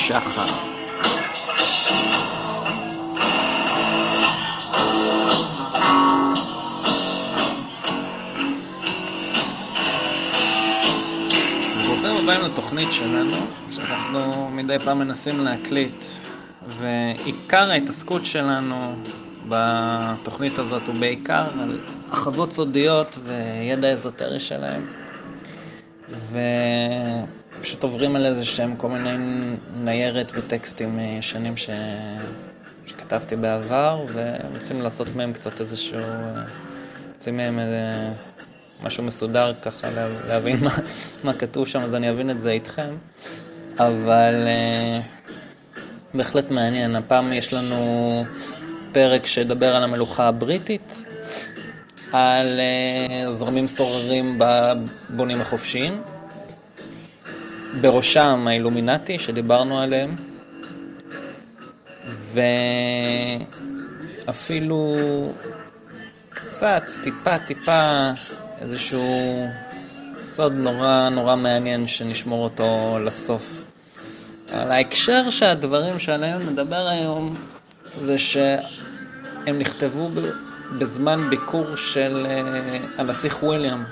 שחר. הבאים לתוכנית שלנו, שאנחנו מדי פעם מנסים להקליט, ועיקר ההתעסקות שלנו בתוכנית הזאת הוא בעיקר על אחוות סודיות וידע אזוטרי שלהם. ופשוט עוברים על איזה שהם כל מיני ניירת וטקסטים ישנים ש... שכתבתי בעבר, ורוצים לעשות מהם קצת איזשהו... רוצים מהם איזה... משהו מסודר ככה, להבין מה, מה כתוב שם, אז אני אבין את זה איתכם. אבל בהחלט מעניין. הפעם יש לנו פרק שידבר על המלוכה הבריטית, על זרמים סוררים בבונים החופשיים, בראשם האילומינטי שדיברנו עליהם, ואפילו קצת, טיפה טיפה, איזשהו סוד נורא נורא מעניין שנשמור אותו לסוף. על ההקשר שהדברים שעליהם נדבר היום זה שהם נכתבו בזמן ביקור של הנסיך וויליאם.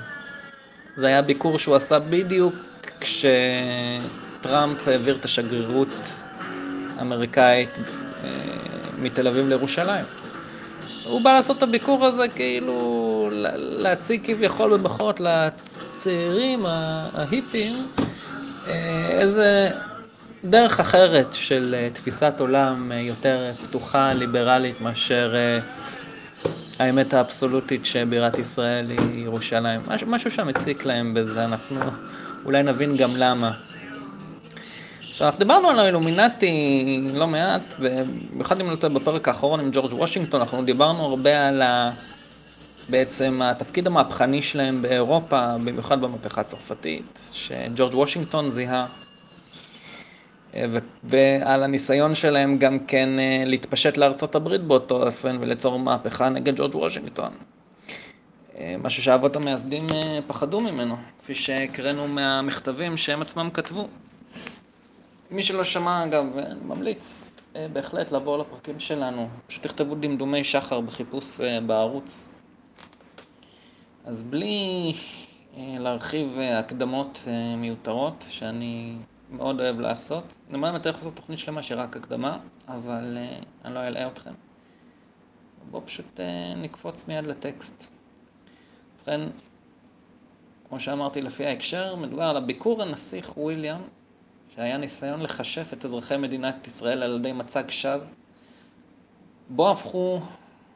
זה היה ביקור שהוא עשה בדיוק כשטראמפ העביר את השגרירות האמריקאית מתל אביב לירושלים. הוא בא לעשות את הביקור הזה כאילו להציג כביכול במחות לצעירים ההיפים איזה דרך אחרת של תפיסת עולם יותר פתוחה, ליברלית, מאשר האמת האבסולוטית שבירת ישראל היא ירושלים. משהו שם הציק להם בזה, אנחנו אולי נבין גם למה. עכשיו, אנחנו דיברנו על האילומינטי לא מעט, ובמיוחד אם נותן בפרק האחרון עם ג'ורג' וושינגטון, אנחנו דיברנו הרבה על ה... בעצם התפקיד המהפכני שלהם באירופה, במיוחד במהפכה הצרפתית, שג'ורג' וושינגטון זיהה, ו... ועל הניסיון שלהם גם כן להתפשט לארצות הברית באותו אופן וליצור מהפכה נגד ג'ורג' וושינגטון. משהו שהאבות המייסדים פחדו ממנו, כפי שהקראנו מהמכתבים שהם עצמם כתבו. מי שלא שמע, אגב, אני ממליץ בהחלט לעבור לפרקים שלנו. פשוט תכתבו דמדומי שחר בחיפוש בערוץ. אז בלי להרחיב הקדמות מיותרות, שאני מאוד אוהב לעשות, יותר יכול לעשות תוכנית שלמה שרק הקדמה, אבל אני לא אלאה אתכם. בואו פשוט נקפוץ מיד לטקסט. ובכן, כמו שאמרתי לפי ההקשר, מדובר על הביקור הנסיך וויליאם שהיה ניסיון לחשף את אזרחי מדינת ישראל על ידי מצג שווא, בו הפכו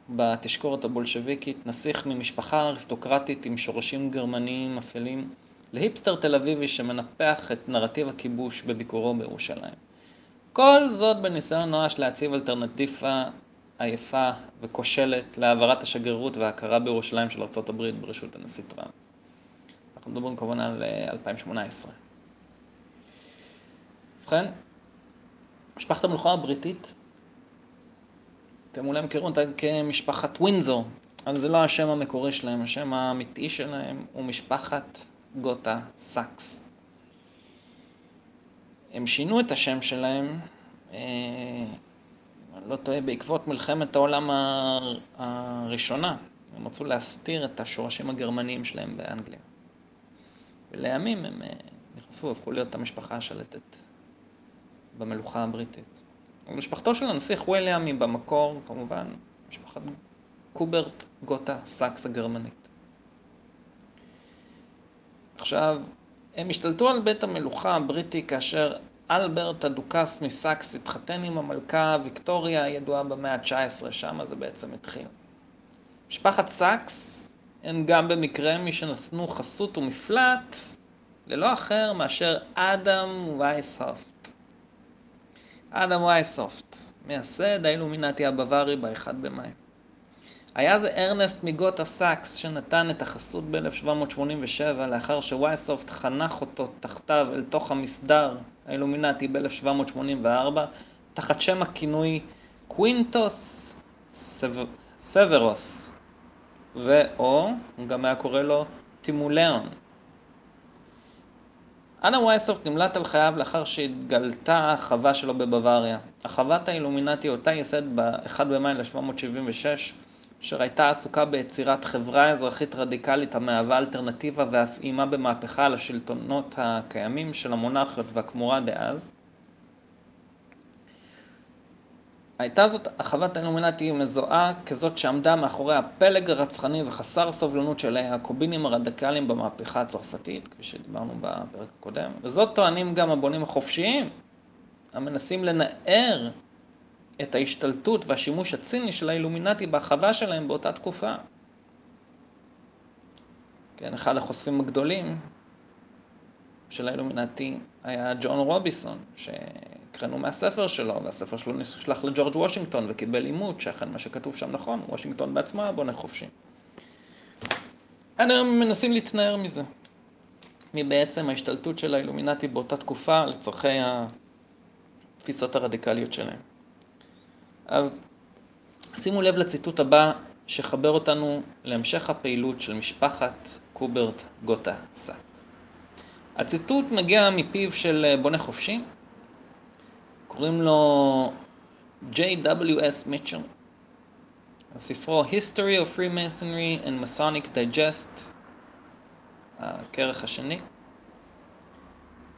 בתשקורת הבולשביקית נסיך ממשפחה אריסטוקרטית עם שורשים גרמניים אפלים, להיפסטר תל אביבי שמנפח את נרטיב הכיבוש בביקורו בירושלים. כל זאת בניסיון נואש להציב אלטרנטיבה עייפה וכושלת להעברת השגרירות וההכרה בירושלים של ארה"ב בראשות הנשיא טראמפ. אנחנו מדברים כמובן על 2018. ובכן, משפחת המלוכה הבריטית, אתם אולי מכירים אותה כמשפחת ווינזור, אבל זה לא השם המקורי שלהם, השם האמיתי שלהם הוא משפחת גותה סאקס. הם שינו את השם שלהם, אני לא טועה, בעקבות מלחמת העולם הראשונה. הם רצו להסתיר את השורשים הגרמניים שלהם באנגליה. ולימים הם נכנסו והפכו להיות המשפחה השלטת במלוכה הבריטית. משפחתו של הנסיך וויליאם היא במקור, כמובן, משפחת קוברט גותה סאקס הגרמנית. עכשיו, הם השתלטו על בית המלוכה הבריטי כאשר אלברט הדוכס מסאקס התחתן עם המלכה ויקטוריה הידועה במאה ה-19, שם זה בעצם התחיל. משפחת סאקס הם גם במקרה מי שנתנו חסות ומפלט ללא אחר מאשר אדם וייסהופט. אדם וייסהופט, מייסד האילומינטי הבווארי ב-1 במאי. היה זה ארנסט מגותה סאקס שנתן את החסות ב-1787 לאחר שווייסהופט חנך אותו תחתיו אל תוך המסדר האילומינטי ב-1784 תחת שם הכינוי קווינטוס סוורוס ו/או הוא גם היה קורא לו טימוליאון. אנה וייסוף נמלט על חייו לאחר שהתגלתה החווה שלו בבוואריה. החוות האילומינטי אותה ייסד ב-1 במאי 1776, אשר הייתה עסוקה ביצירת חברה אזרחית רדיקלית המהווה אלטרנטיבה ואף אימה במהפכה על השלטונות הקיימים של המונרכיות והכמורה דאז. הייתה זאת החוות האילומינטי מזוהה כזאת שעמדה מאחורי הפלג הרצחני וחסר סובלנות של היעקובינים הרדיקליים במהפכה הצרפתית, כפי שדיברנו בפרק הקודם, וזאת טוענים גם הבונים החופשיים, המנסים לנער את ההשתלטות והשימוש הציני של האילומינטי בהרחבה שלהם באותה תקופה. כן, אחד החושפים הגדולים של האילומינטי היה ג'ון רוביסון, שהקראנו מהספר שלו, והספר שלו נשלח לג'ורג' וושינגטון וקיבל אימות, שאכן מה שכתוב שם נכון, וושינגטון בעצמו היה בונה חופשי. הם מנסים להתנער מזה, מבעצם ההשתלטות של האילומינטי באותה תקופה לצורכי התפיסות הרדיקליות שלהם. אז שימו לב לציטוט הבא שיחבר אותנו להמשך הפעילות של משפחת קוברט גוטה סאקס. הציטוט מגיע מפיו של בונה חופשי, קוראים לו J.W.S. מיטשל. ספרו History of Freemasonry and Masonic Digest, הכרך השני.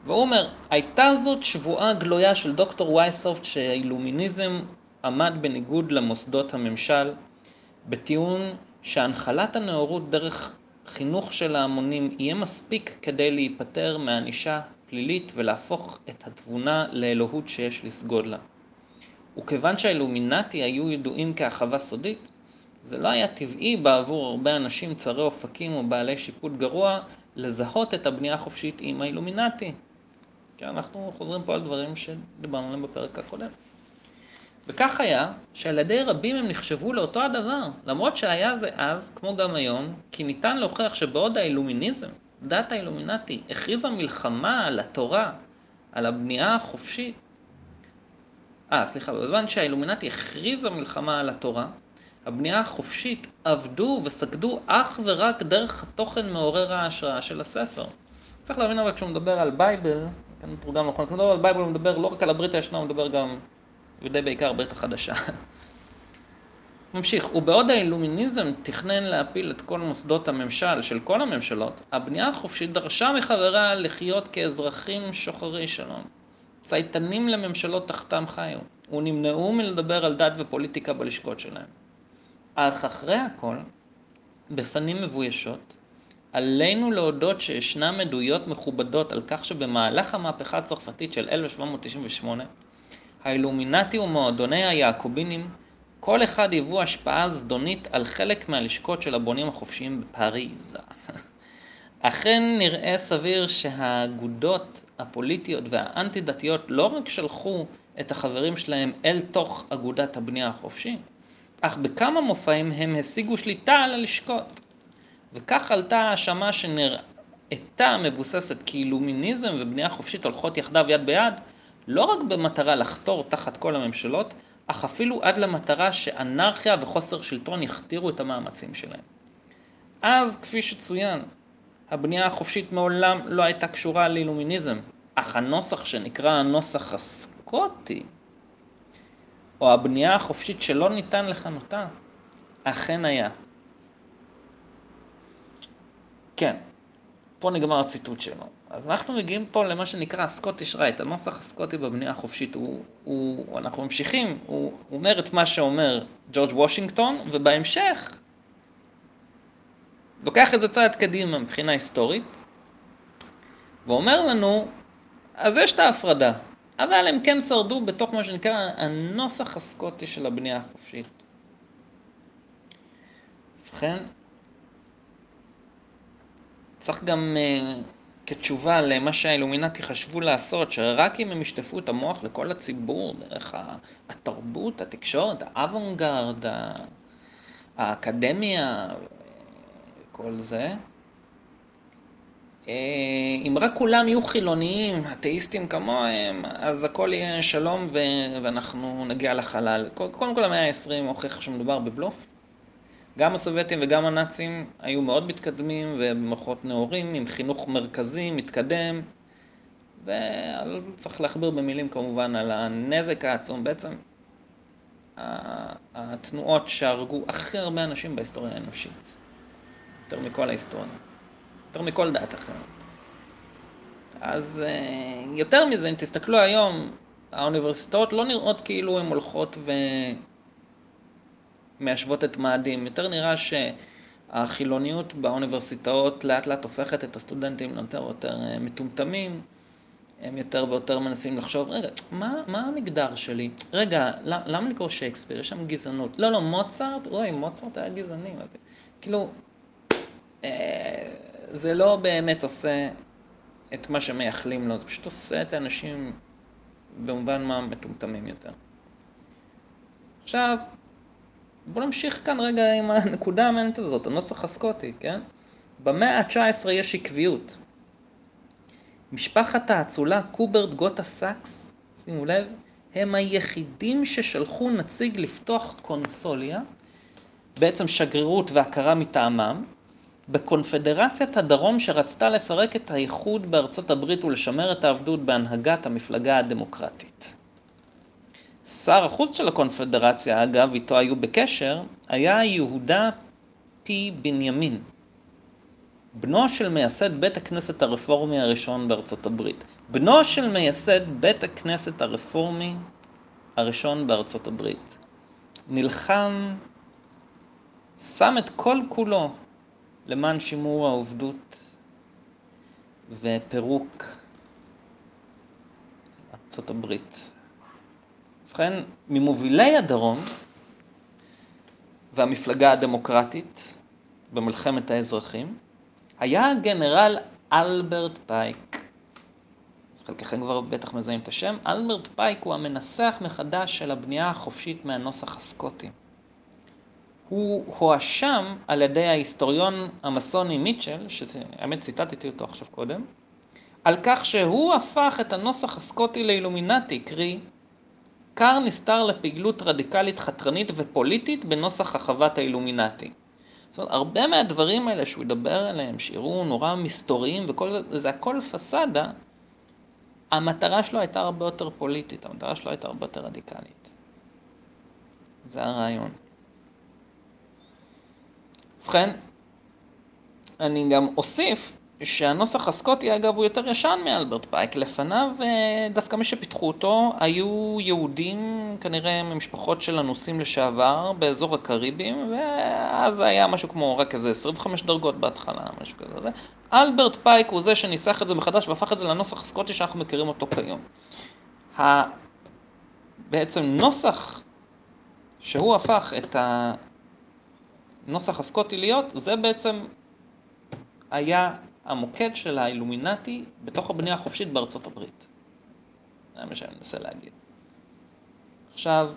והוא אומר, הייתה זאת שבועה גלויה של דוקטור וייסופט שהאילומיניזם עמד בניגוד למוסדות הממשל, בטיעון שהנחלת הנאורות דרך חינוך של ההמונים יהיה מספיק כדי להיפטר מענישה פלילית ולהפוך את התבונה לאלוהות שיש לסגוד לה. וכיוון שהאילומינטי היו ידועים כהחווה סודית, זה לא היה טבעי בעבור הרבה אנשים צרי אופקים או בעלי שיפוט גרוע לזהות את הבנייה החופשית עם האילומינטי. כי אנחנו חוזרים פה על דברים שדיברנו עליהם בפרק הקודם. וכך היה שעל ידי רבים הם נחשבו לאותו הדבר, למרות שהיה זה אז, כמו גם היום, כי ניתן להוכיח שבעוד האילומיניזם, דת האילומינטי, הכריזה מלחמה על התורה, על הבנייה החופשית, אה, סליחה, בזמן שהאילומינטי הכריזה מלחמה על התורה, הבנייה החופשית עבדו וסגדו אך ורק דרך התוכן מעורר ההשראה של הספר. צריך להבין אבל כשהוא מדבר על Bible, כאן מתורגם נכון, כשהוא מדבר על Bible הוא מדבר לא רק על הברית הישנה, הוא מדבר גם ודי בעיקר ברית החדשה. ממשיך, ובעוד האילומיניזם תכנן להפיל את כל מוסדות הממשל של כל הממשלות, הבנייה החופשית דרשה מחבריה לחיות כאזרחים שוחרי שלום. צייתנים לממשלות תחתם חיו, ונמנעו מלדבר על דת ופוליטיקה בלשכות שלהם. אך אחרי הכל, בפנים מבוישות, עלינו להודות שישנם עדויות מכובדות על כך שבמהלך המהפכה הצרפתית של 1798, האילומינטי ומועדוני היעקובינים, כל אחד היוו השפעה זדונית על חלק מהלשכות של הבונים החופשיים בפריז. אכן נראה סביר שהאגודות הפוליטיות והאנטי דתיות לא רק שלחו את החברים שלהם אל תוך אגודת הבנייה החופשית, אך בכמה מופעים הם השיגו שליטה על הלשכות. וכך עלתה האשמה שנראתה מבוססת כי אילומיניזם ובנייה חופשית הולכות יחדיו יד ביד, לא רק במטרה לחתור תחת כל הממשלות, אך אפילו עד למטרה שאנרכיה וחוסר שלטון יכתירו את המאמצים שלהם. אז, כפי שצוין, הבנייה החופשית מעולם לא הייתה קשורה לאילומיניזם, אך הנוסח שנקרא הנוסח הסקוטי, או הבנייה החופשית שלא ניתן לכנותה, אכן היה. כן, פה נגמר הציטוט שלו. אז אנחנו מגיעים פה למה שנקרא הסקוטיש רייט, הנוסח הסקוטי בבנייה החופשית. הוא, הוא, אנחנו ממשיכים, הוא, אומר את מה שאומר ג'ורג' וושינגטון, ובהמשך לוקח את זה צעד קדימה מבחינה היסטורית, ואומר לנו, אז יש את ההפרדה, אבל הם כן שרדו בתוך מה שנקרא הנוסח הסקוטי של הבנייה החופשית. ובכן, צריך גם uh, כתשובה למה שהאילומינטי חשבו לעשות, שרק אם הם ישטפו את המוח לכל הציבור, דרך התרבות, התקשורת, האוונגרד, האקדמיה, כל זה, אה, אם רק כולם יהיו חילוניים, אתאיסטים כמוהם, אז הכל יהיה שלום ואנחנו נגיע לחלל. קודם כל המאה ה-20 הוכיח שמדובר בבלוף. גם הסובייטים וגם הנאצים היו מאוד מתקדמים ובמוחות נאורים, עם חינוך מרכזי, מתקדם, ואז צריך להכביר במילים כמובן על הנזק העצום. בעצם התנועות שהרגו הכי הרבה אנשים בהיסטוריה האנושית. יותר מכל ההיסטוריה. יותר מכל דת אחרת. אז אה, יותר מזה, אם תסתכלו היום, האוניברסיטאות לא נראות כאילו הן הולכות ומיישבות את מאדים. יותר נראה שהחילוניות באוניברסיטאות לאט לאט הופכת את הסטודנטים ליותר ויותר אה, מטומטמים. הם יותר ויותר מנסים לחשוב, רגע, מה, מה המגדר שלי? רגע, למה לקרוא שייקספיר? יש שם גזענות. לא, לא, מוצרט? אוי, מוצרט היה גזעני. כאילו, אה, זה לא באמת עושה את מה שמייחלים לו, זה פשוט עושה את האנשים במובן מה מטומטמים יותר. עכשיו, בואו נמשיך כאן רגע עם הנקודה המעניינת הזאת, הנוסח הסקוטי, כן? במאה ה-19 יש עקביות. משפחת האצולה קוברט גוטה סאקס, שימו לב, הם היחידים ששלחו נציג לפתוח קונסוליה, בעצם שגרירות והכרה מטעמם, בקונפדרציית הדרום שרצתה לפרק את האיחוד בארצות הברית ולשמר את העבדות בהנהגת המפלגה הדמוקרטית. שר החוץ של הקונפדרציה, אגב, איתו היו בקשר, היה יהודה פי בנימין, בנו של מייסד בית הכנסת הרפורמי הראשון בארצות הברית. בנו של מייסד בית הכנסת הרפורמי הראשון בארצות הברית. נלחם, שם את כל כולו למען שימור העובדות ופירוק ארצות הברית. ובכן, ממובילי הדרום והמפלגה הדמוקרטית במלחמת האזרחים, היה הגנרל אלברט פייק. אז חלקכם כבר בטח מזהים את השם. אלברט פייק הוא המנסח מחדש של הבנייה החופשית מהנוסח הסקוטי. הוא הואשם על ידי ההיסטוריון המסוני מיטשל, שהאמת ציטטתי אותו עכשיו קודם, על כך שהוא הפך את הנוסח הסקוטי לאילומינטי, קרי, כר נסתר לפעילות רדיקלית חתרנית ופוליטית בנוסח החוות האילומינטי. זאת אומרת, הרבה מהדברים האלה שהוא ידבר עליהם, שיראו נורא מסתוריים וכל זה, זה הכל פסאדה, המטרה שלו הייתה הרבה יותר פוליטית, המטרה שלו הייתה הרבה יותר רדיקלית. זה הרעיון. ובכן, אני גם אוסיף שהנוסח הסקוטי אגב הוא יותר ישן מאלברט פייק, לפניו אה, דווקא מי שפיתחו אותו היו יהודים כנראה ממשפחות של אנוסים לשעבר באזור הקריבים ואז היה משהו כמו רק איזה 25 דרגות בהתחלה, משהו כזה. אלברט פייק הוא זה שניסח את זה מחדש והפך את זה לנוסח הסקוטי שאנחנו מכירים אותו כיום. בעצם נוסח שהוא הפך את הנוסח הסקוטי להיות, זה בעצם היה המוקד של האילומינטי בתוך הבנייה החופשית בארצות הברית. זה מה שאני מנסה להגיד. עכשיו,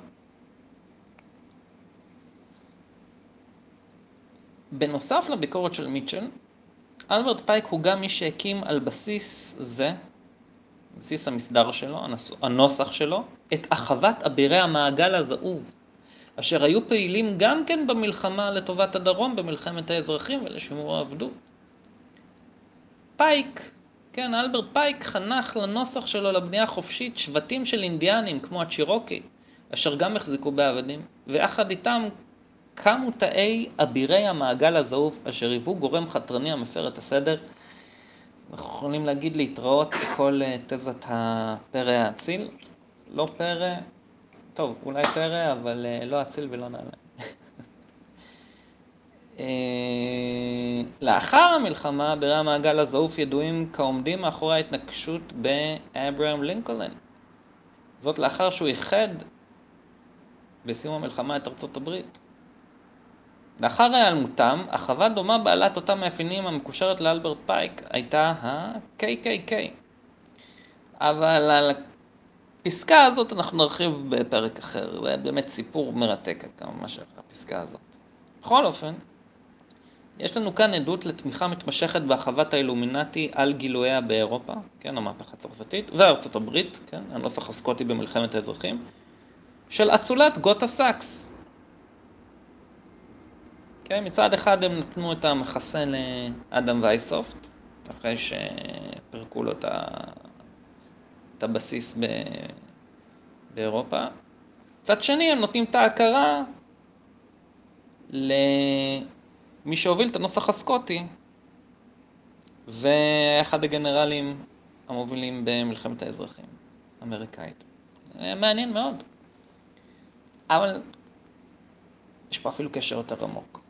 בנוסף לביקורת של מיטשל, אלברט פייק הוא גם מי שהקים על בסיס זה, בסיס המסדר שלו, הנוסח שלו, את אחוות אבירי המעגל הזהוב, אשר היו פעילים גם כן במלחמה לטובת הדרום, במלחמת האזרחים ולשימור העבדות. פייק, כן, אלברט פייק חנך לנוסח שלו לבנייה חופשית שבטים של אינדיאנים כמו הצ'ירוקי, אשר גם החזיקו בעבדים, ויחד איתם קמו תאי אבירי המעגל הזהוב, אשר היוו גורם חתרני המפר את הסדר. אנחנו יכולים להגיד להתראות בכל אה, תזת הפרא האציל. לא פרא, טוב, אולי פרא, אבל אה, לא אציל ולא נעליים. אה, לאחר המלחמה, בירי המעגל הזעוף ידועים כעומדים מאחורי ההתנגשות באברהם לינקולן. זאת לאחר שהוא איחד בסיום המלחמה את ארצות הברית. לאחר היעלמותם, החווה דומה בעלת אותם מאפיינים המקושרת לאלברט פייק הייתה ה-KKK. אבל על הפסקה הזאת אנחנו נרחיב בפרק אחר, זה באמת סיפור מרתק כמה של הפסקה הזאת. בכל אופן, יש לנו כאן עדות לתמיכה מתמשכת בהרחבת האילומינטי על גילוייה באירופה, כן, המהפכה הצרפתית, וארצות הברית, כן, הנוסח הסקוטי במלחמת האזרחים, של אצולת גוטה סאקס. כן, מצד אחד הם נתנו את המחסה לאדם וייסופט, אחרי שפירקו לו את הבסיס ב... באירופה. מצד שני, הם נותנים את ההכרה למי שהוביל את הנוסח הסקוטי, ואחד הגנרלים המובילים במלחמת האזרחים האמריקאית. מעניין מאוד. אבל יש פה אפילו קשר יותר עמוק.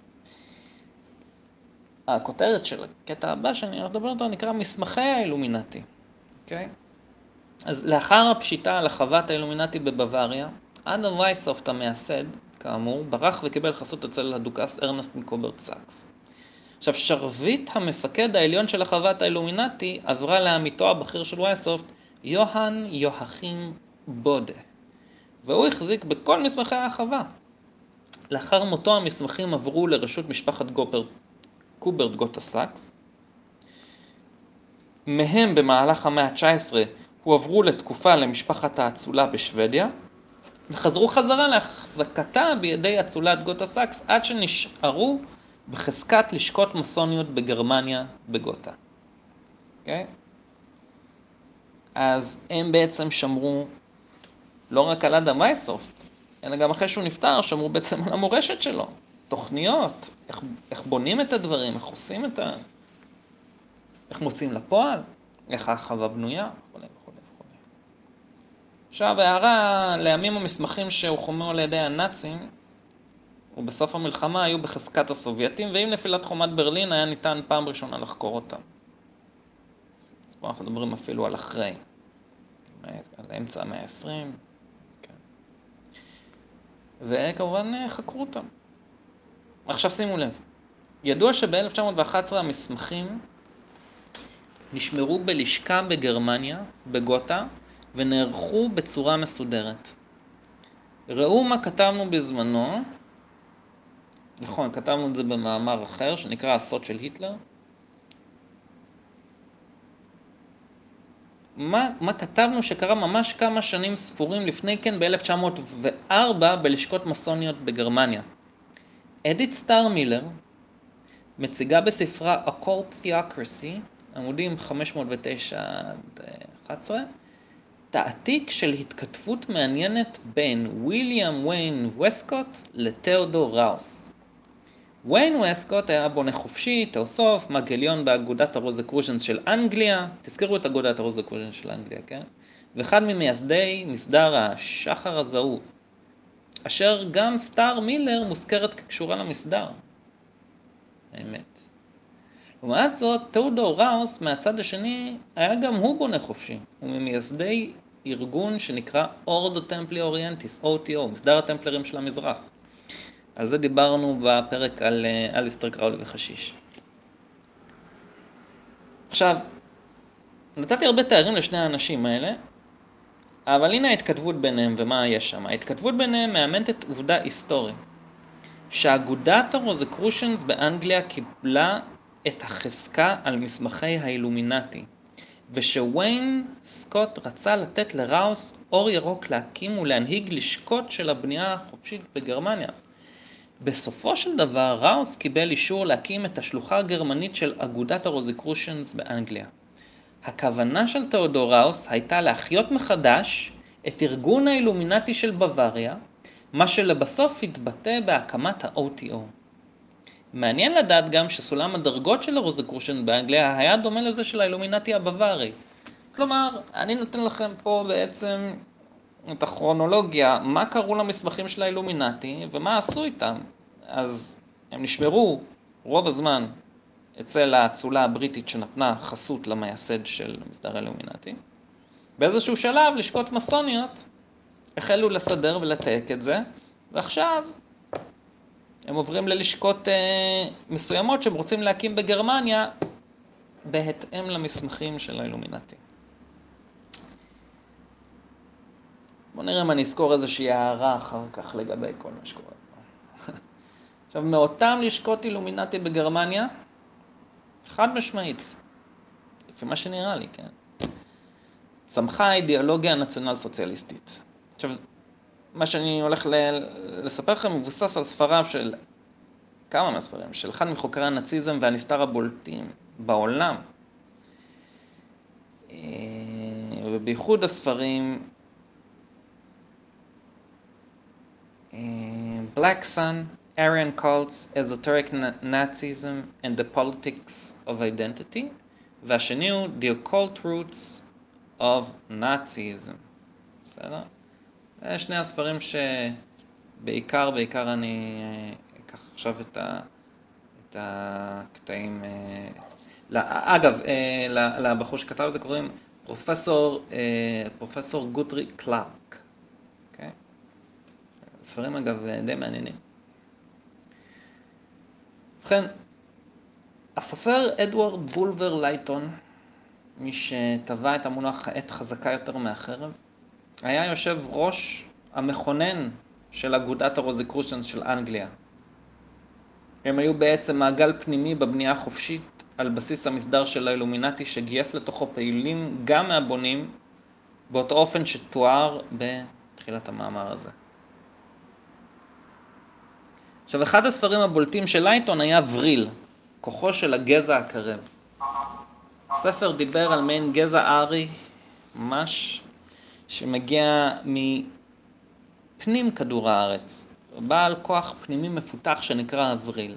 הכותרת של הקטע הבא שאני הולך לדבר אותו נקרא מסמכי האילומינטי, אוקיי? אוקיי? אז לאחר הפשיטה על אחוות האילומינטי בבוואריה, אדם וייסופט המייסד, כאמור, ברח וקיבל חסות אצל הדוכס ארנסט מקוברג סאקס. עכשיו, שרביט המפקד העליון של אחוות האילומינטי עברה לעמיתו הבכיר של וייסופט, יוהאן יואכים בודה, והוא החזיק בכל מסמכי האחווה. לאחר מותו המסמכים עברו לרשות משפחת גופר, קוברג גוטה סאקס. מהם במהלך המאה ה-19 הועברו לתקופה למשפחת האצולה בשוודיה, וחזרו חזרה להחזקתה בידי אצולת גוטה סאקס עד שנשארו בחזקת לשכות מסוניות בגרמניה בגותה. Okay? אוקיי? אז הם בעצם שמרו לא רק על אדם וייסופט, אלא גם אחרי שהוא נפטר, שמרו בעצם על המורשת שלו. תוכניות, איך, איך בונים את הדברים, איך עושים את ה... איך מוצאים לפועל, איך החווה בנויה, וכו'. עכשיו, הערה לימים המסמכים שהוחמו על ידי הנאצים, ובסוף המלחמה היו בחזקת הסובייטים, ועם נפילת חומת ברלין היה ניתן פעם ראשונה לחקור אותם. אז פה אנחנו מדברים אפילו על אחרי, על אמצע המאה ה-20. כן. וכמובן חקרו אותם. עכשיו שימו לב, ידוע שב-1911 המסמכים נשמרו בלשכה בגרמניה, בגותה, ונערכו בצורה מסודרת. ראו מה כתבנו בזמנו, נכון, כתבנו את זה במאמר אחר שנקרא הסוד של היטלר. מה, מה כתבנו שקרה ממש כמה שנים ספורים לפני כן ב-1904 בלשכות מסוניות בגרמניה. אדית סטאר מילר מציגה בספרה Occult Theocracy, עמודים 509 עד 11, תעתיק של התכתבות מעניינת בין ויליאם ויין וסקוט לתיאודור ראוס. ויין וסקוט היה בונה חופשי, תאוסוף, מגליון באגודת הרוזקרושנס של אנגליה, תזכרו את אגודת הרוזקרושנס של אנגליה, כן? ואחד ממייסדי מסדר השחר הזהוב. אשר גם סטאר מילר מוזכרת כקשורה למסדר. האמת. לעומת זאת, תאודור ראוס מהצד השני היה גם הוא בונה חופשי. הוא ממייסדי ארגון שנקרא אורדו טמפלי אוריינטיס, OTO, מסדר הטמפלרים של המזרח. על זה דיברנו בפרק על אה, אליסטר קראולי וחשיש. עכשיו, נתתי הרבה תארים לשני האנשים האלה, אבל הנה ההתכתבות ביניהם ומה יש שם. ההתכתבות ביניהם מאמנת עובדה היסטורית, שאגודת הרוזקרושנס באנגליה קיבלה את החזקה על מסמכי האילומינטי, ושוויין סקוט רצה לתת לראוס אור ירוק להקים ולהנהיג לשקות של הבנייה החופשית בגרמניה. בסופו של דבר ראוס קיבל אישור להקים את השלוחה הגרמנית של אגודת הרוזקרושנס באנגליה. הכוונה של תיאודור ראוס הייתה להחיות מחדש את ארגון האילומינטי של בוואריה, מה שלבסוף התבטא בהקמת ה-OTO. מעניין לדעת גם שסולם הדרגות של הרוזקרושן באנגליה היה דומה לזה של האילומינטי הבווארי. כלומר, אני נותן לכם פה בעצם את הכרונולוגיה, מה קרו למסמכים של האילומינטי ומה עשו איתם. אז הם נשמרו רוב הזמן אצל האצולה הבריטית שנתנה חסות למייסד של מסדר האילומינטי. באיזשהו שלב לשכות מסוניות החלו לסדר ולתייק את זה, ועכשיו הם עוברים ללשכות אה, מסוימות שהם רוצים להקים בגרמניה בהתאם למסמכים של האילומינטי. בואו נראה אם אני אזכור איזושהי הערה אחר כך לגבי כל מה שקורה פה. עכשיו, מאותם לשכות אילומינטי בגרמניה, חד משמעית, לפי מה שנראה לי, כן, צמחה האידיאולוגיה הנציונל סוציאליסטית. עכשיו, מה שאני הולך ל- לספר לכם מבוסס על ספריו של כמה מהספרים, של אחד מחוקרי הנאציזם והנסתר הבולטים בעולם. אה, ובייחוד הספרים אה, Black Sun, Aryan Cults, Esoteric Nazism and the Politics of Identity, והשני הוא The Occult Roots of Nazism. בסדר? זה שני הספרים שבעיקר, בעיקר אני אה, אקח עכשיו את, ה, את הקטעים. אה, אגב, אה, לבחור שכתב את זה קוראים פרופסור, פרופסור גוטרי קלארק. אוקיי? ספרים אגב די מעניינים. ובכן, הסופר אדוארד בולבר לייטון, מי שטבע את המונח עת חזקה יותר מהחרב, היה יושב ראש המכונן של אגודת הרוזיקרושנס של אנגליה. הם היו בעצם מעגל פנימי בבנייה החופשית על בסיס המסדר של האילומינטי שגייס לתוכו פעילים גם מהבונים באותו אופן שתואר בתחילת המאמר הזה. עכשיו, אחד הספרים הבולטים של לייטון היה וריל, כוחו של הגזע הקרב. הספר דיבר על מעין גזע ארי, ממש, שמגיע מפנים כדור הארץ, בעל כוח פנימי מפותח שנקרא אבריל.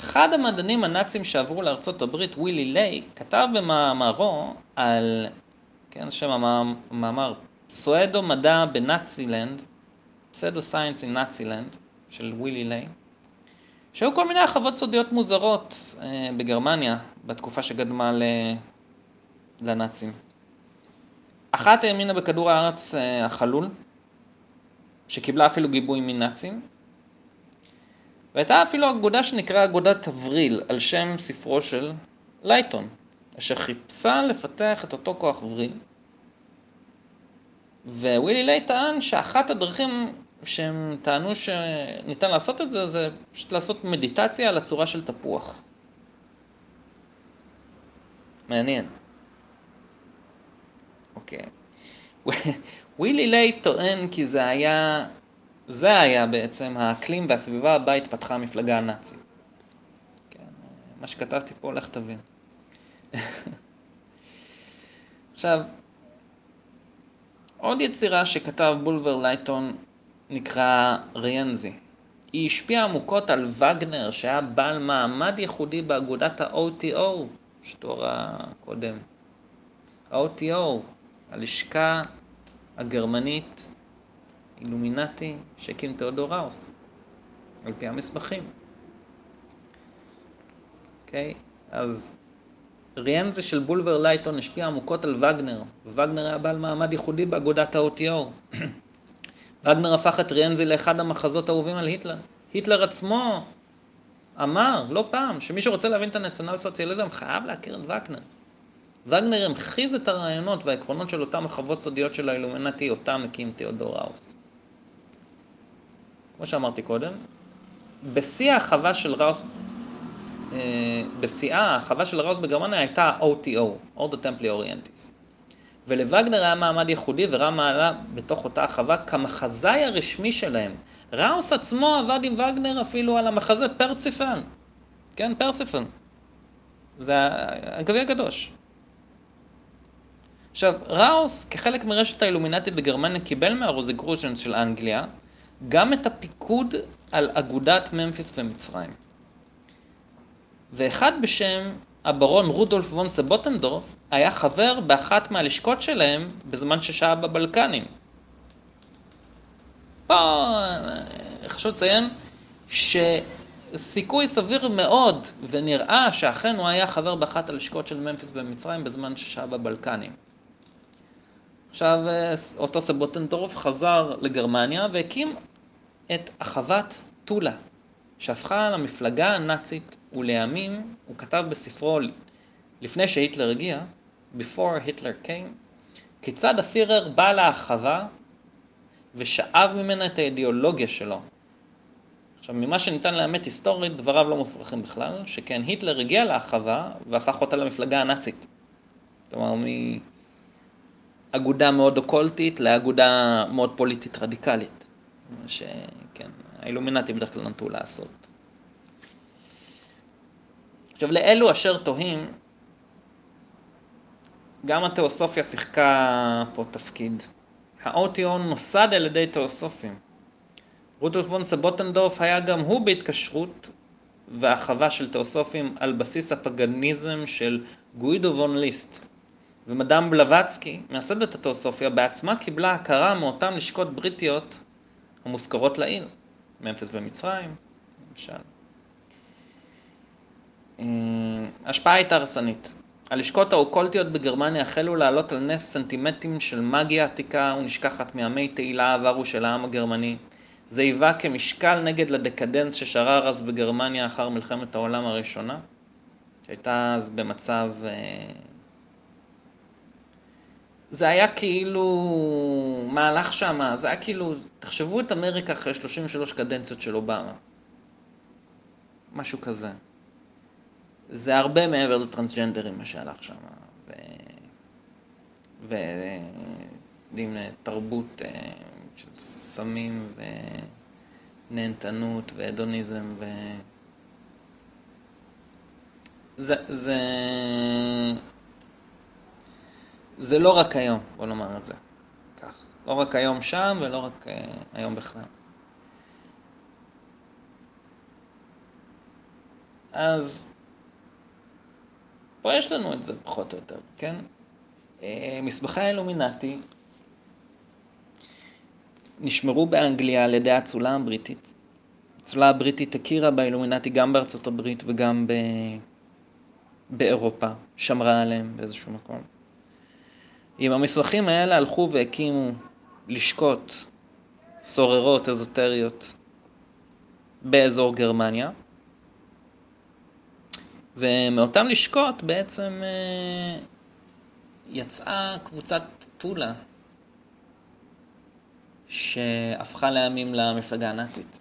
אחד המדענים הנאצים שעברו לארצות הברית, ווילי ליי, כתב במאמרו על, כן, שם המאמר, פסואדו מדע בנאצילנד, פסאדו סיינס אין נאצילנד, של ווילי ליי, שהיו כל מיני הרחבות סודיות מוזרות אה, בגרמניה בתקופה שקדמה לנאצים. אחת האמינה בכדור הארץ אה, החלול, שקיבלה אפילו גיבוי מנאצים, והייתה אפילו אגודה שנקראה אגודת תבריל, על שם ספרו של לייטון, אשר חיפשה לפתח את אותו כוח וריל. ווילי ליי טען שאחת הדרכים שהם טענו שניתן לעשות את זה, זה פשוט לעשות מדיטציה על הצורה של תפוח. מעניין. אוקיי. ווילי ליי טוען כי זה היה, זה היה בעצם האקלים והסביבה הבאה התפתחה המפלגה הנאצית. כן, מה שכתבתי פה, לך תבין. עכשיו, עוד יצירה שכתב בולבר לייטון נקרא ריאנזי. היא השפיעה עמוקות על וגנר, שהיה בעל מעמד ייחודי באגודת ה-OTO, שתוארה קודם. ה-OTO, הלשכה הגרמנית, אילומינטי, שהקים תיאודור ראוס, על פי המסמכים. אוקיי? Okay? אז ריאנזי של בולבר לייטון השפיע עמוקות על וגנר, ווגנר היה בעל מעמד ייחודי באגודת ה-OTO. וגנר הפך את ריאנזי לאחד המחזות האהובים על היטלר. היטלר עצמו אמר לא פעם שמי שרוצה להבין את הנציונל סוציאליזם חייב להכיר את וגנר. וגנר המחיז את הרעיונות והעקרונות של אותם מחוות סודיות של האילומינטי, אותם הקים תיאודור ראוס. כמו שאמרתי קודם, בשיא ההחווה של ראוס, אה, בשיאה ההחווה של ראוס בגרמניה הייתה OTO, All the Templi Orientis. ולווגנר היה מעמד ייחודי ורם מעלה בתוך אותה החווה כמחזאי הרשמי שלהם. ראוס עצמו עבד עם וגנר אפילו על המחזה פרציפן. כן, פרציפן. זה הגביע הקדוש. עכשיו, ראוס, כחלק מרשת האילומינטי בגרמניה, קיבל מהרוזיקרושנס של אנגליה גם את הפיקוד על אגודת ממפיס ומצרים. ואחד בשם הברון רודולף וון סבוטנדורף היה חבר באחת מהלשכות שלהם בזמן ששהה בבלקנים. פה חשוב לציין שסיכוי סביר מאוד ונראה שאכן הוא היה חבר באחת הלשכות של ממפיס במצרים בזמן ששהה בבלקנים. עכשיו אותו סבוטנדורף חזר לגרמניה והקים את אחוות טולה, שהפכה למפלגה הנאצית ולימים הוא כתב בספרו לפני שהיטלר הגיע, Before Hitler came, כיצד הפירר בא להחווה ושאב ממנה את האידיאולוגיה שלו. עכשיו, ממה שניתן לאמת היסטורית, דבריו לא מופרכים בכלל, שכן היטלר הגיע להחווה והפך אותה למפלגה הנאצית. כלומר, מאגודה מאוד אוקולטית לאגודה מאוד פוליטית רדיקלית. שכן, האילומינטים בדרך כלל נטו לעשות. עכשיו, לאלו אשר תוהים, גם התיאוסופיה שיחקה פה תפקיד. האוטיון נוסד על ידי תיאוסופים. רודולף וון סבוטנדורף היה גם הוא בהתקשרות והרחבה של תיאוסופים על בסיס הפגניזם של גוידו וון ליסט. ומדאם בלבצקי, מייסדת התיאוסופיה, בעצמה קיבלה הכרה מאותן לשכות בריטיות המוזכרות לעיל, ממפס ומצרים, למשל. אה, ההשפעה הייתה הרסנית. הלשכות האוקולטיות בגרמניה החלו לעלות על נס סנטימנטים של מגיה עתיקה ונשכחת מימי תהילה עברו של העם הגרמני. זה היווה כמשקל נגד לדקדנס ששרר אז בגרמניה אחר מלחמת העולם הראשונה, שהייתה אז במצב... זה היה כאילו מהלך שם, זה היה כאילו, תחשבו את אמריקה אחרי 33 קדנציות של אובמה. משהו כזה. זה הרבה מעבר לטרנסג'נדרים מה שהלך שם. ו... תרבות אה, של סמים ונהנתנות והדוניזם ו... זה, זה... זה לא רק היום, בוא נאמר את זה כך. לא רק היום שם ולא רק אה, היום בכלל. אז פה יש לנו את זה פחות או יותר, כן? אה, מסמכי האילומינטי נשמרו באנגליה על ידי האצולה הבריטית. האצולה הבריטית הכירה באילומינטי גם בארצות הברית וגם ב... באירופה, שמרה עליהם באיזשהו מקום. עם המסמכים האלה הלכו והקימו לשכות, סוררות אזוטריות באזור גרמניה, ומאותן לשכות בעצם אה, יצאה קבוצת טולה שהפכה לימים למפלגה הנאצית.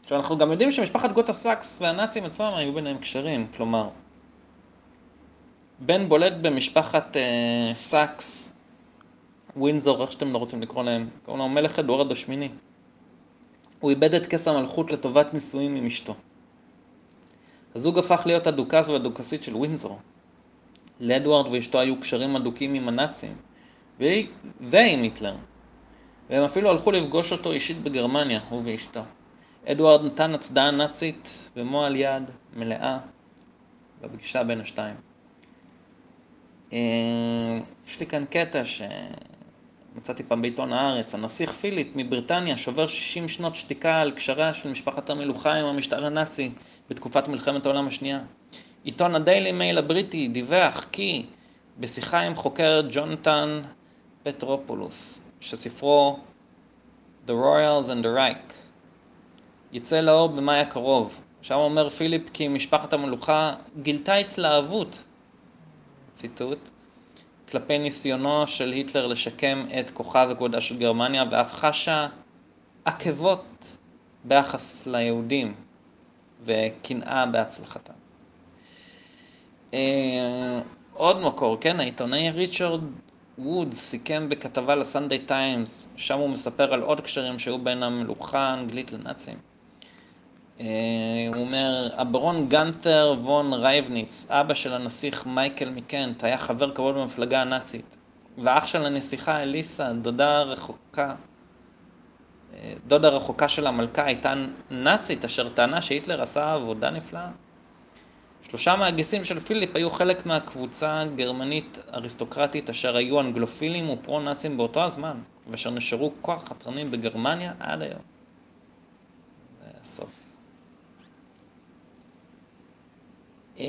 עכשיו אנחנו גם יודעים שמשפחת גוטה סאקס והנאצים עצמם היו ביניהם קשרים, כלומר, בן בולט במשפחת אה, סאקס, ווינזור, איך שאתם לא רוצים לקרוא להם, קוראים לו מלך אדוארד השמיני. הוא איבד את כס המלכות לטובת נישואים עם אשתו. הזוג הפך להיות הדוכס והדוכסית של ווינזור. לאדוארד ואשתו היו קשרים הדוקים עם הנאצים, ועם היטלר. והם אפילו הלכו לפגוש אותו אישית בגרמניה, הוא ואשתו. אדוארד נתן הצדעה נאצית במועל יד מלאה בפגישה בין השתיים. אה, יש לי כאן קטע שמצאתי פעם בעיתון הארץ, הנסיך פיליפ מבריטניה שובר 60 שנות שתיקה על קשריה של משפחת המלוכה עם המשטר הנאצי בתקופת מלחמת העולם השנייה. עיתון הדיילי מייל הבריטי דיווח כי בשיחה עם חוקר ג'ונתן פטרופולוס, שספרו The Royals and the Reich יצא לאור במאי הקרוב. שם אומר פיליפ כי משפחת המלוכה גילתה התלהבות, ציטוט, כלפי ניסיונו של היטלר לשקם את כוחה וכבודה של גרמניה ואף חשה עכבות ביחס ליהודים וקנאה בהצלחתם. אה, עוד מקור, כן, העיתונאי ריצ'רד ווד סיכם בכתבה לסנדיי טיימס, שם הוא מספר על עוד קשרים שהיו בין המלוכה האנגלית לנאצים. אה, הוא אומר, הברון גנתר וון רייבניץ, אבא של הנסיך מייקל מקנט, היה חבר כבוד במפלגה הנאצית. ואח של הנסיכה אליסה, דודה רחוקה, אה, דודה רחוקה של המלכה, הייתה נאצית, אשר טענה שהיטלר עשה עבודה נפלאה. שלושה מהגיסים של פיליפ היו חלק מהקבוצה הגרמנית אריסטוקרטית אשר היו אנגלופילים ופרו-נאצים באותו הזמן, ואשר נשארו כוח חתרנים בגרמניה עד היום. זה הסוף. אה,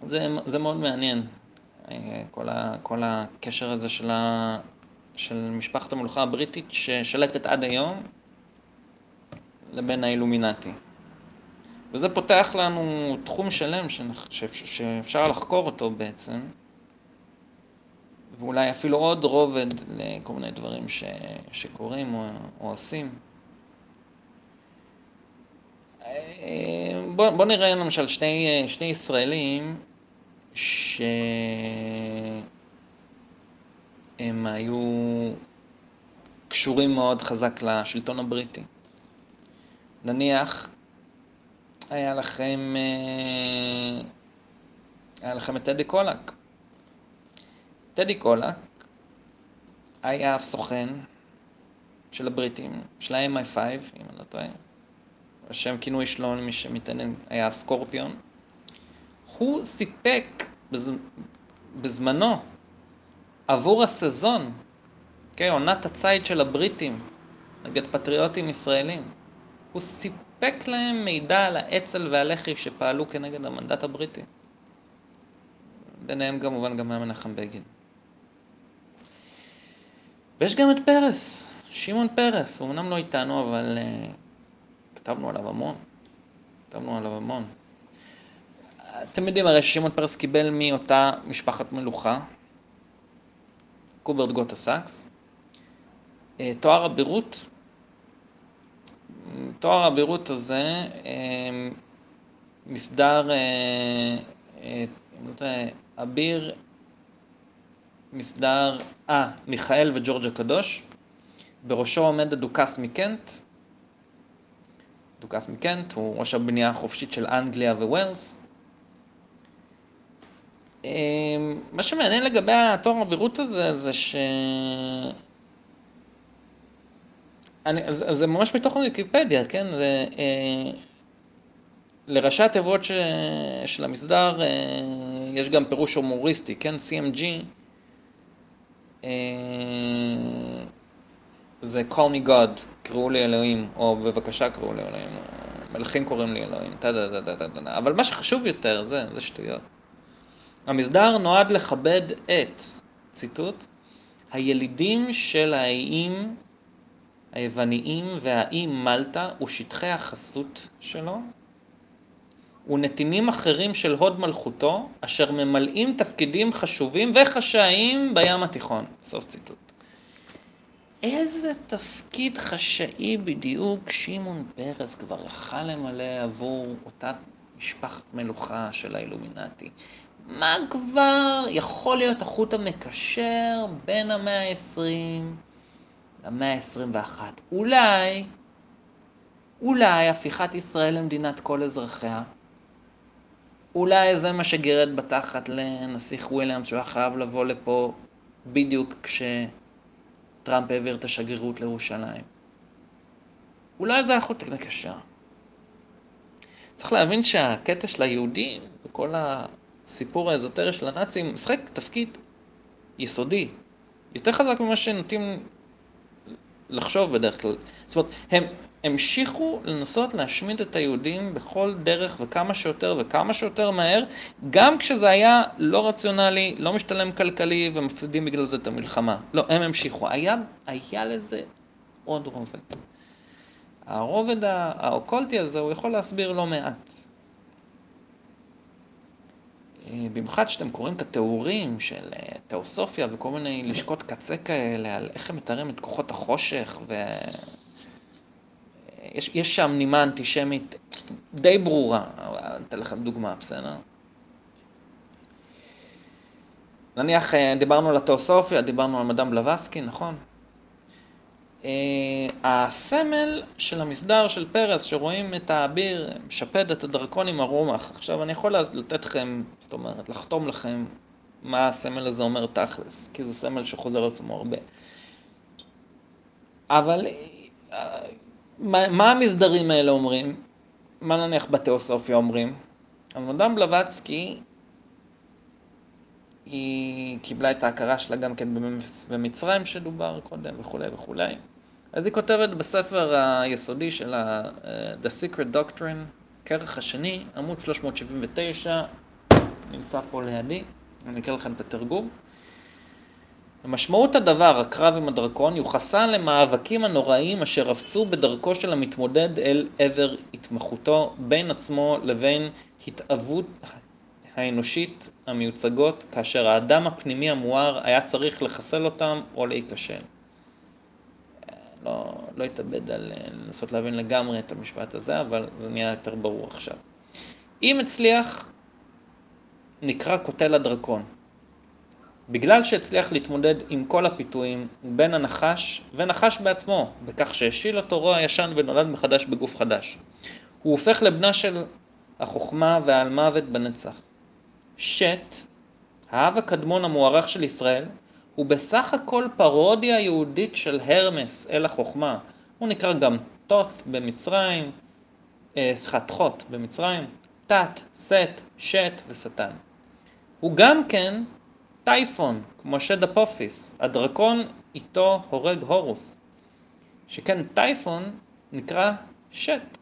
זה, זה מאוד מעניין, אה, כל, ה, כל הקשר הזה של, ה, של משפחת המלוכה הבריטית ששלטת עד היום לבין האילומינטי. וזה פותח לנו תחום שלם שאפשר לחקור אותו בעצם, ואולי אפילו עוד רובד לכל מיני דברים ש... שקורים או, או עושים. בוא, בוא נראה למשל שני, שני ישראלים שהם היו קשורים מאוד חזק לשלטון הבריטי. נניח היה לכם, אה, היה לכם את טדי קולק. טדי קולק היה סוכן של הבריטים, של ה-MI5, אם אני לא טועה. השם כינוי שלו, למי שמתעניין, היה סקורפיון. הוא סיפק בז... בזמנו עבור הסזון, כן, עונת הציד של הבריטים נגד פטריוטים ישראלים. הוא סיפק להם מידע על האצ"ל והלח"י שפעלו כנגד המנדט הבריטי. ביניהם כמובן גם היה מנחם בגין. ויש גם את פרס, שמעון פרס, הוא אמנם לא איתנו, אבל אה, כתבנו עליו המון. כתבנו עליו המון. אתם יודעים הרי ששמעון פרס קיבל מאותה משפחת מלוכה, קוברג גוטה סאקס, אה, תואר אבירות, תואר האבירות הזה אה, מסדר, אביר, מסדר, אה, מיכאל וג'ורג' הקדוש, בראשו עומד הדוכס מקנט, דוכס מקנט, הוא ראש הבנייה החופשית של אנגליה וווילס. אמ, מה שמעניין לגבי התואר הבירות הזה, זה ש... אני, זה, זה ממש מתוך ויקיפדיה, כן? זה, אה, לראשי התיבות ש, של המסדר אה, יש גם פירוש הומוריסטי, כן? CMG זה call me God, קראו לי אלוהים, או בבקשה קראו לי אלוהים, מלכים קוראים לי אלוהים, טה טה טה טה טה אבל מה שחשוב יותר, זה, זה שטויות. המסדר נועד לכבד את, ציטוט, הילידים של האיים היווניים והאיים מלטה ושטחי החסות שלו, ונתינים אחרים של הוד מלכותו, אשר ממלאים תפקידים חשובים וחשאיים בים התיכון. סוף ציטוט. איזה תפקיד חשאי בדיוק שמעון פרס כבר יכל למלא עבור אותה משפחת מלוכה של האילומינטי? מה כבר יכול להיות החוט המקשר בין המאה ה-20 למאה ה-21? אולי, אולי הפיכת ישראל למדינת כל אזרחיה? אולי זה מה שגירד בתחת לנסיך וויליאם שהוא היה חייב לבוא לפה בדיוק כש... טראמפ העביר את השגרירות לירושלים. אולי זה החוט לקשר. צריך להבין שהקטע של היהודים, וכל הסיפור האזוטרי של הנאצים, משחק תפקיד יסודי, יותר חזק ממה שנוטים לחשוב בדרך כלל. זאת אומרת, הם המשיכו לנסות להשמיד את היהודים בכל דרך וכמה שיותר וכמה שיותר מהר, גם כשזה היה לא רציונלי, לא משתלם כלכלי ומפסידים בגלל זה את המלחמה. לא, הם המשיכו. היה, היה לזה עוד רובד. הרובד האוקולטי הזה, הוא יכול להסביר לא מעט. אה, במיוחד כשאתם קוראים את התיאורים של אה, תיאוסופיה וכל מיני לשכות קצה כאלה, על איך הם מתארים את כוחות החושך ו... יש, יש שם נימה אנטישמית די ברורה, אני אתן לכם דוגמה, בסדר? נניח אה, דיברנו על התיאוסופיה, דיברנו על מדאם בלבסקי, נכון? Uh, הסמל של המסדר של פרס, שרואים את האביר משפד את הדרקון עם הרומח. עכשיו, אני יכול לתת לכם, זאת אומרת, לחתום לכם מה הסמל הזה אומר תכלס, כי זה סמל שחוזר על עצמו הרבה. אבל אה, מה, מה המסדרים האלה אומרים? מה נניח בתיאוסופיה אומרים? המדאם בלבצקי היא קיבלה את ההכרה שלה גם כן במצרים שדובר קודם וכולי וכולי. אז היא כותבת בספר היסודי שלה, The Secret Doctrine, כרך השני, עמוד 379, נמצא פה לידי, אני אקרא לכם את התרגום. משמעות הדבר, הקרב עם הדרקון, יוחסה למאבקים הנוראיים אשר רבצו בדרכו של המתמודד אל עבר התמחותו בין עצמו לבין התאבות האנושית המיוצגות, כאשר האדם הפנימי המואר היה צריך לחסל אותם או להיכשל. לא, לא אתאבד על לנסות להבין לגמרי את המשפט הזה, אבל זה נהיה יותר ברור עכשיו. אם הצליח, נקרא קוטל הדרקון. בגלל שהצליח להתמודד עם כל הפיתויים בין הנחש ונחש בעצמו, בכך שהשיל אותו רוע ישן ונולד מחדש בגוף חדש. הוא הופך לבנה של החוכמה והאלמוות בנצח. שט, האב הקדמון המוערך של ישראל, הוא בסך הכל פרודיה יהודית של הרמס, אל החוכמה. הוא נקרא גם תות במצרים, אה, סליחה, תחות במצרים, תת, סט, שט ושטן. הוא גם כן טייפון, כמו שד אפופיס, הדרקון איתו הורג הורוס. שכן טייפון נקרא שט.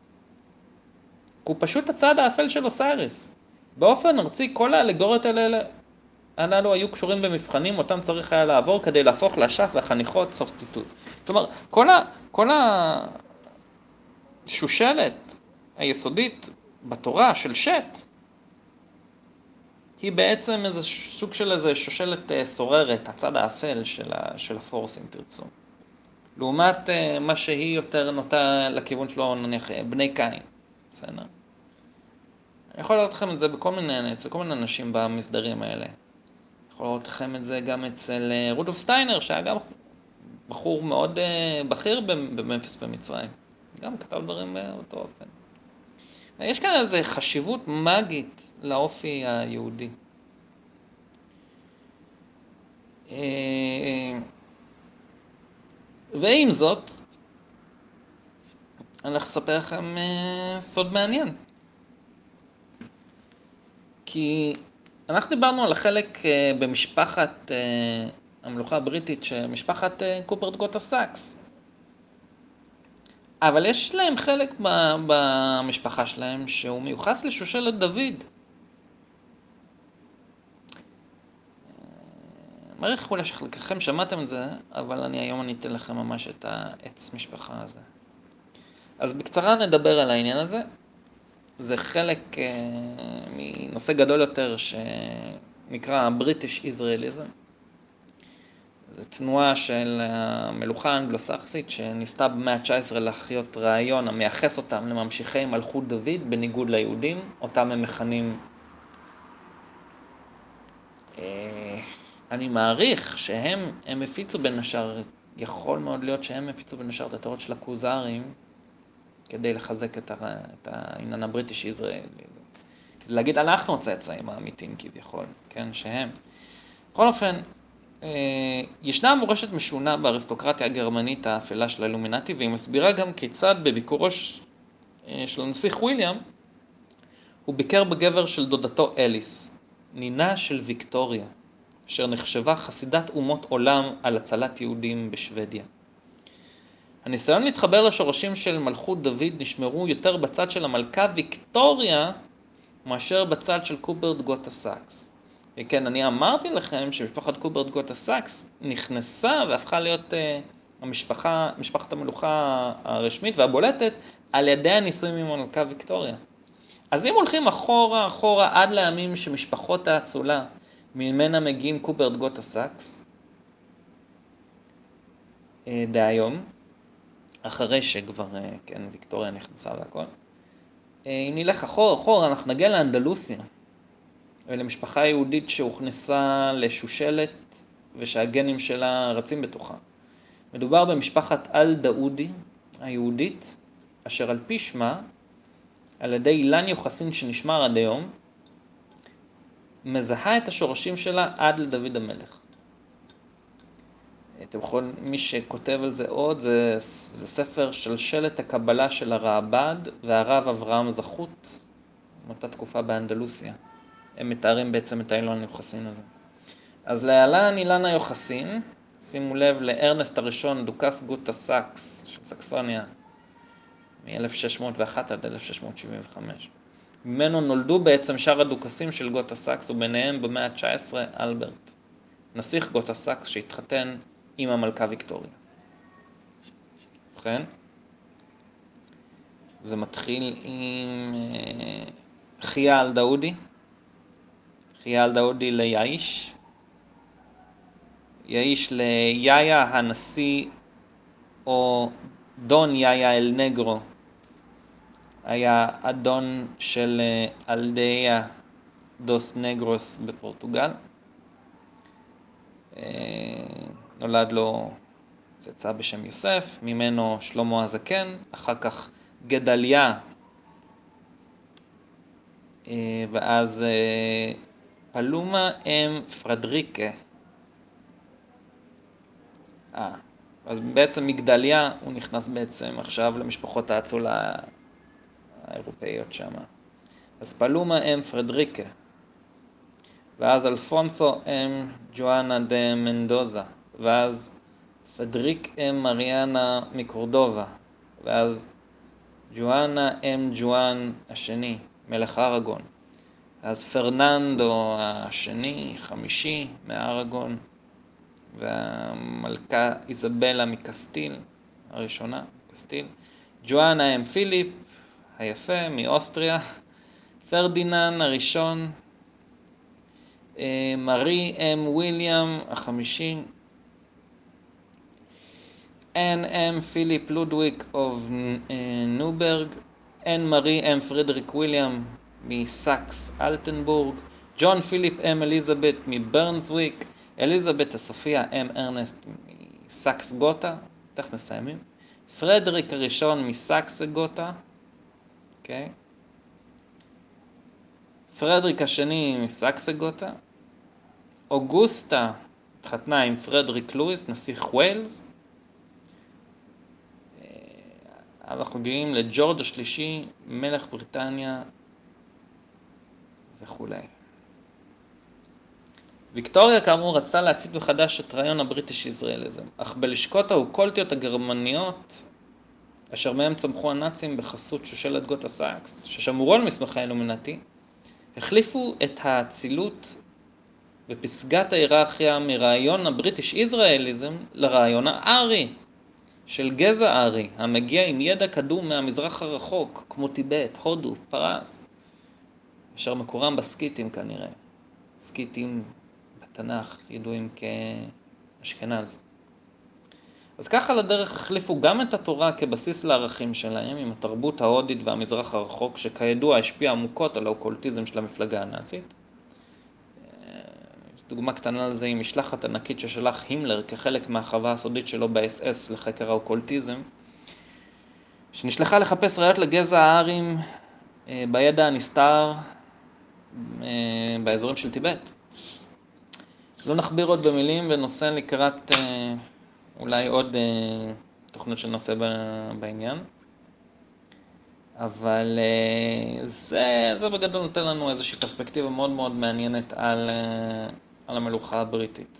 הוא פשוט הצד האפל של אוסייריס. באופן ארצי כל האלגוריות האלה הללו היו קשורים במבחנים אותם צריך היה לעבור כדי להפוך לאשף והחניכות, סוף ציטוט. כלומר, כל, ה, כל השושלת היסודית בתורה של שט, היא בעצם איזה סוג של איזה שושלת אה, סוררת, הצד האפל של, ה, של הפורס, אם תרצו. לעומת אה, מה שהיא יותר נוטה לכיוון שלו, נניח, אה, בני קין, בסדר? אני יכול לראות לכם את זה בכל מיני, אצל כל מיני אנשים במסדרים האלה. יכול לראות לכם את זה גם אצל רודולף סטיינר, שהיה גם בחור מאוד בכיר בממפיס במצרים. גם כתב דברים באותו אופן. יש כאן איזו חשיבות מגית לאופי היהודי. אה, ועם זאת, אני הולך לספר לכם אה, סוד מעניין. כי אנחנו דיברנו על החלק אה, במשפחת המלוכה הבריטית, שמשפחת קוברג גוטה סאקס. אבל יש להם חלק במשפחה שלהם שהוא מיוחס לשושלת דוד. מעריך אולי שחלקכם שמעתם את זה, אבל אני היום אני אתן לכם ממש את העץ משפחה הזה. אז בקצרה נדבר על העניין הזה. זה חלק uh, מנושא גדול יותר שנקרא British Israelism. זו תנועה של המלוכה האנגלוסכסית שניסתה במאה ה-19 להחיות רעיון המייחס אותם לממשיכי מלכות דוד בניגוד ליהודים, אותם הם מכנים, אה, אני מעריך שהם הם הפיצו בין השאר, יכול מאוד להיות שהם הפיצו בין השאר את התיאוריות של הכוזרים כדי לחזק את, הר... את העניין הבריטיש ישראלי. כדי להגיד אנחנו הצאצאים האמיתיים כביכול, כן, שהם. בכל אופן, אה, ישנה מורשת משונה באריסטוקרטיה הגרמנית האפלה של האלומינטי, והיא מסבירה גם כיצד בביקורו אה, של הנסיך וויליאם, הוא ביקר בקבר של דודתו אליס, נינה של ויקטוריה, אשר נחשבה חסידת אומות עולם על הצלת יהודים בשוודיה. הניסיון להתחבר לשורשים של מלכות דוד נשמרו יותר בצד של המלכה ויקטוריה מאשר בצד של קוברג גוטה סאקס. כן, אני אמרתי לכם שמשפחת קוברג גוטה סאקס נכנסה והפכה להיות אה, המשפחה, משפחת המלוכה הרשמית והבולטת על ידי הנישואים עם המלכה ויקטוריה. אז אם הולכים אחורה אחורה עד לימים שמשפחות האצולה ממנה מגיעים קוברג גוטה סאקס, אה, דהיום, אחרי שכבר, אה, כן, ויקטוריה נכנסה והכל, אם נלך אחורה אחורה אנחנו נגיע לאנדלוסיה. ולמשפחה יהודית שהוכנסה לשושלת ושהגנים שלה רצים בתוכה. מדובר במשפחת אל-דאודי היהודית, אשר על פי שמה, על ידי אילן יוחסין שנשמר עד היום, מזהה את השורשים שלה עד לדוד המלך. אתם יכולים, מי שכותב על זה עוד, זה, זה ספר של שלט הקבלה של הרעב"ד והרב אברהם זכות, מאותה תקופה באנדלוסיה. הם מתארים בעצם את האילון היוחסין הזה. אז להלן אילן היוחסין, שימו לב לארנסט הראשון, דוכס גוטה סאקס של סקסוניה, מ-1601 עד 1675. ממנו נולדו בעצם שאר הדוכסים של גוטה סאקס, וביניהם במאה ה-19 אלברט, נסיך גוטה סאקס שהתחתן עם המלכה ויקטוריה. ובכן, זה מתחיל עם אה, חייה על דאודי, חייל דאודי ליאיש, יאיש ליאיה הנשיא או דון יאיה אל נגרו, היה אדון של אה, אלדאיה דוס נגרוס בפורטוגל. אה, נולד לו צאצא בשם יוסף, ממנו שלמה הזקן, אחר כך גדליה, אה, ואז פלומה אם פרדריקה. אה, אז בעצם מגדליה, הוא נכנס בעצם עכשיו למשפחות האצולה האירופאיות שם. אז פלומה אם פרדריקה. ואז אלפונסו אם ג'ואנה דה מנדוזה. ואז פדריק אם מריאנה מקורדובה. ואז ג'ואנה אם ג'ואן השני, מלך ארגון. אז פרננדו השני, חמישי, מארגון. והמלכה איזבלה מקסטיל, הראשונה, קסטיל. ג'ואנה אם פיליפ, היפה, מאוסטריה. פרדינן הראשון. אה, מרי אם וויליאם החמישי. אן אם פיליפ לודוויק of נויבורג. אן מרי אם פרידריק וויליאם מסאקס אלטנבורג. ג'ון פיליפ אם אליזבת מברנסוויק. אליזבת סופיה אם ארנסט מסאקס גותה, תכף מסיימים. פרדריק הראשון מסאקס גותה, אוקיי? פרדריק השני מסאקס גותה. אוגוסטה התחתנה עם פרדריק לואיס, נסיך ווילס. אה, אנחנו מגיעים לג'ורג' השלישי, מלך בריטניה וכולי. ויקטוריה כאמור רצתה להצית מחדש את רעיון ה British Israelism, אך בלשכות האוקולטיות הגרמניות, אשר מהם צמחו הנאצים בחסות שושלת גותה סייקס, ששמרו על מסמכי האילומינטי, החליפו את האצילות ופסגת ההיררכיה מרעיון הבריטיש ישראליזם לרעיון הארי, של גזע ארי, המגיע עם ידע קדום מהמזרח הרחוק, כמו טיבט, הודו, פרס, אשר מקורם בסקיטים כנראה. סקיטים תנ"ך ידועים כאשכנז. אז ככה לדרך החליפו גם את התורה כבסיס לערכים שלהם עם התרבות ההודית והמזרח הרחוק, שכידוע השפיע עמוקות על האוקולטיזם של המפלגה הנאצית. דוגמה קטנה לזה היא משלחת ענקית ששלח הימלר כחלק מהחווה הסודית שלו באס-אס לחקר האוקולטיזם, שנשלחה לחפש ראיות לגזע הארים אה, בידע הנסתר אה, באזורים של טיבט. לא נכביר עוד במילים ונושא לקראת אה, אולי עוד אה, תוכנית שנעשה בעניין. אבל אה, זה, זה בגדול נותן לנו איזושהי פרספקטיבה מאוד מאוד מעניינת על, אה, על המלוכה הבריטית.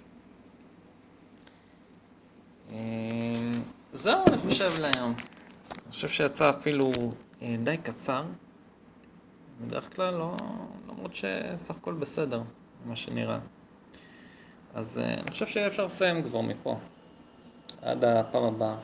אה, זהו, אני חושב להיום. אני חושב שיצא אפילו אה, די קצר. בדרך כלל לא, למרות שסך הכל בסדר, מה שנראה. אז אה, אני חושב שאפשר לסיים כבר מפה, עד הפעם הבאה.